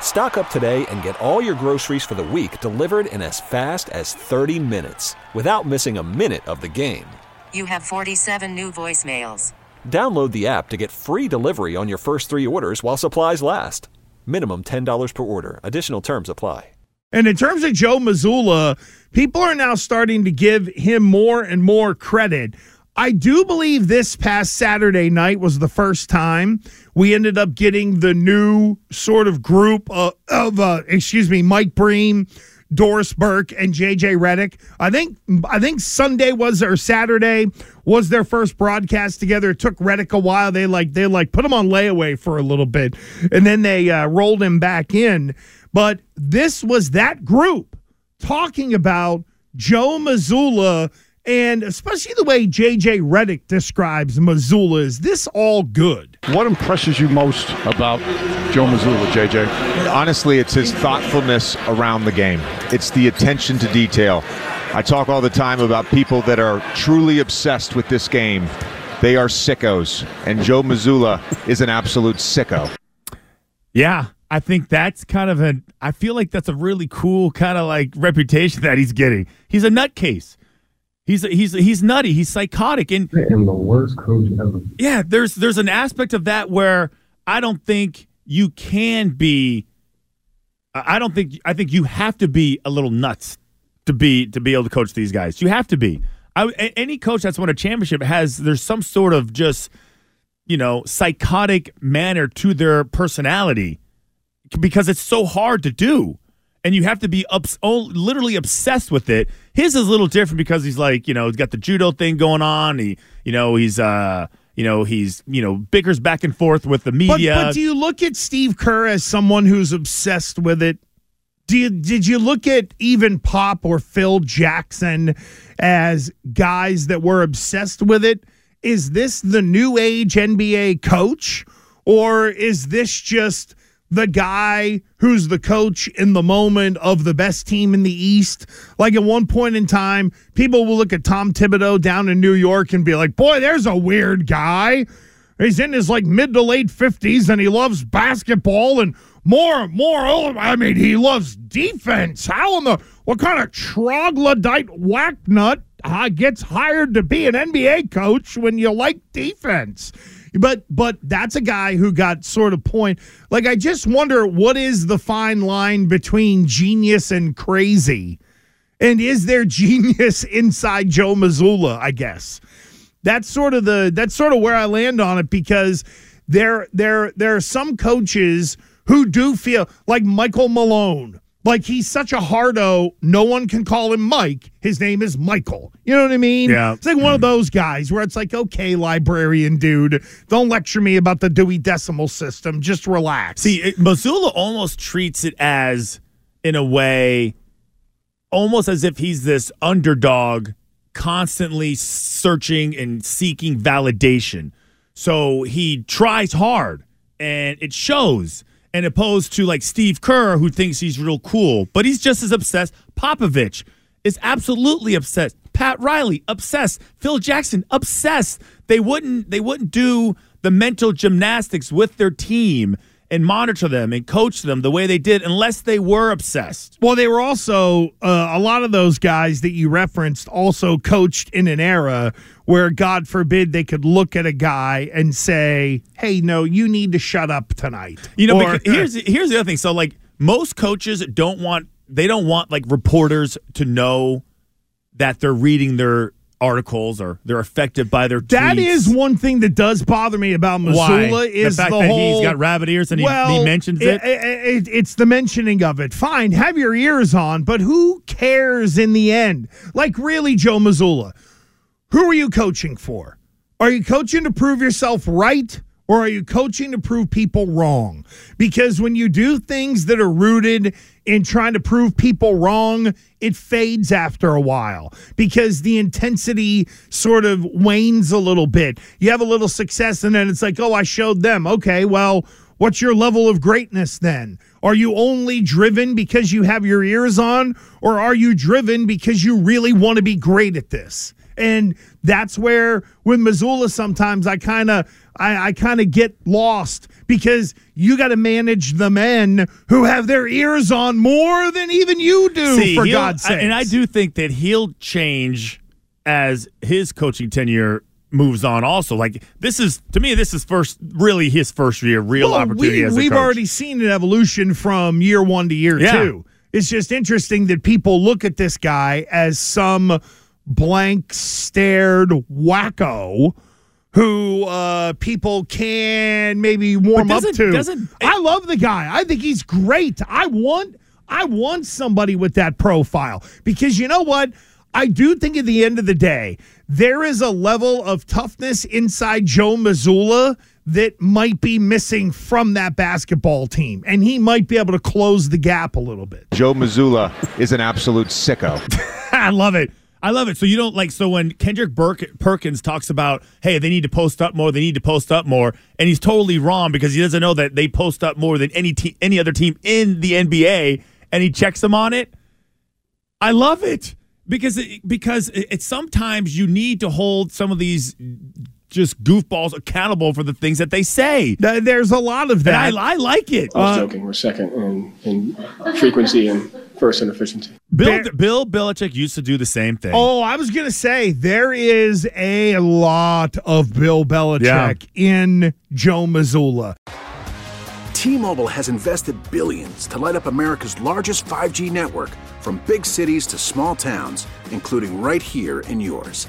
Stock up today and get all your groceries for the week delivered in as fast as 30 minutes without missing a minute of the game. You have 47 new voicemails. Download the app to get free delivery on your first three orders while supplies last. Minimum $10 per order. Additional terms apply. And in terms of Joe Mazzulla, people are now starting to give him more and more credit. I do believe this past Saturday night was the first time we ended up getting the new sort of group of, of uh, excuse me, Mike Breen, Doris Burke, and JJ Redick. I think I think Sunday was or Saturday was their first broadcast together. It took Redick a while. They like they like put him on layaway for a little bit, and then they uh, rolled him back in. But this was that group talking about Joe Mazzulla and especially the way JJ Redick describes Mazzulla. Is this all good? What impresses you most about Joe Mazzulla, JJ? Honestly, it's his thoughtfulness around the game. It's the attention to detail. I talk all the time about people that are truly obsessed with this game. They are sickos, and Joe Mazzulla is an absolute sicko. Yeah, I think that's kind of a. I feel like that's a really cool kind of like reputation that he's getting. He's a nutcase. He's he's he's nutty. He's psychotic, and am the worst coach ever. Yeah, there's there's an aspect of that where I don't think you can be. I don't think I think you have to be a little nuts to be to be able to coach these guys. You have to be. I, any coach that's won a championship has there's some sort of just you know psychotic manner to their personality because it's so hard to do and you have to be ups- oh, literally obsessed with it. His is a little different because he's like, you know, he's got the judo thing going on. He, you know, he's, uh, you know, he's, you know, bickers back and forth with the media. But, but do you look at Steve Kerr as someone who's obsessed with it? Do you, did you look at even Pop or Phil Jackson as guys that were obsessed with it? Is this the new age NBA coach? Or is this just the guy who's the coach in the moment of the best team in the East. Like at one point in time, people will look at Tom Thibodeau down in New York and be like, boy, there's a weird guy. He's in his like mid to late 50s and he loves basketball and more, more. Oh, I mean, he loves defense. How in the, what kind of troglodyte whacknut uh, gets hired to be an NBA coach when you like defense? But but that's a guy who got sort of point. Like I just wonder what is the fine line between genius and crazy, and is there genius inside Joe Mazzulla? I guess that's sort of the that's sort of where I land on it because there there there are some coaches who do feel like Michael Malone like he's such a hardo, no one can call him Mike. His name is Michael. You know what I mean? Yeah. It's like one of those guys where it's like, okay, librarian dude, don't lecture me about the Dewey Decimal System. Just relax. See, it, Mazzulla almost treats it as, in a way, almost as if he's this underdog, constantly searching and seeking validation. So he tries hard, and it shows and opposed to like Steve Kerr, who thinks he's real cool, but he's just as obsessed. Popovich is absolutely obsessed. Pat Riley obsessed. Phil Jackson obsessed. They wouldn't they wouldn't do the mental gymnastics with their team and monitor them and coach them the way they did unless they were obsessed. Well, they were also uh, a lot of those guys that you referenced also coached in an era where God forbid they could look at a guy and say, "Hey, no, you need to shut up tonight." You know, or, here's here's the other thing. So like most coaches don't want they don't want like reporters to know that they're reading their articles or they're affected by their That tweets. is one thing that does bother me about Mazzulla Why? is the fact the that whole he's got rabbit ears and he, well, he mentions it. it- It's the mentioning of it. Fine, have your ears on, but who cares in the end? Like really, Joe Mazzulla, who are you coaching for? Are you coaching to prove yourself right? Or are you coaching to prove people wrong? Because when you do things that are rooted in trying to prove people wrong, it fades after a while because the intensity sort of wanes a little bit. You have a little success, and then it's like, oh, I showed them. Okay, well, what's your level of greatness then? Are you only driven because you have your ears on, or are you driven because you really want to be great at this? And that's where with Mazzulla sometimes I kind of I, I kind of get lost because you got to manage the men who have their ears on more than even you do. See, for God's sake, And I do think that he'll change as his coaching tenure moves on. Also, like this is to me, this is first really his first year real Well, opportunity we, as a we've coach. already seen an evolution from year one to year Yeah. two. It's just interesting that people look at this guy as some blank stared wacko who uh, people can maybe warm up to. doesn't- I love the guy. I think he's great. I want I want somebody with that profile because you know what? I do think at the end of the day, there is a level of toughness inside Joe Mazzulla that might be missing from that basketball team, and he might be able to close the gap a little bit. Joe Mazzulla is an absolute sicko. I love it. I love it. So you don't like so when Kendrick Perkins talks about, hey, they need to post up more, they need to post up more, and he's totally wrong because he doesn't know that they post up more than any te- any other team in the NBA, and he checks them on it. I love it because it, because it, it's sometimes you need to hold some of these just goofballs accountable for the things that they say. There's a lot of And that. I, I like it. I was uh, joking. We're second in, in frequency and first in efficiency. Bill Bill Belichick used to do the same thing. Oh, I was going to say there is a lot of Bill Belichick in Joe Mazzulla. T-Mobile has invested billions to light up America's largest 5G network from big cities to small towns, including right here in yours.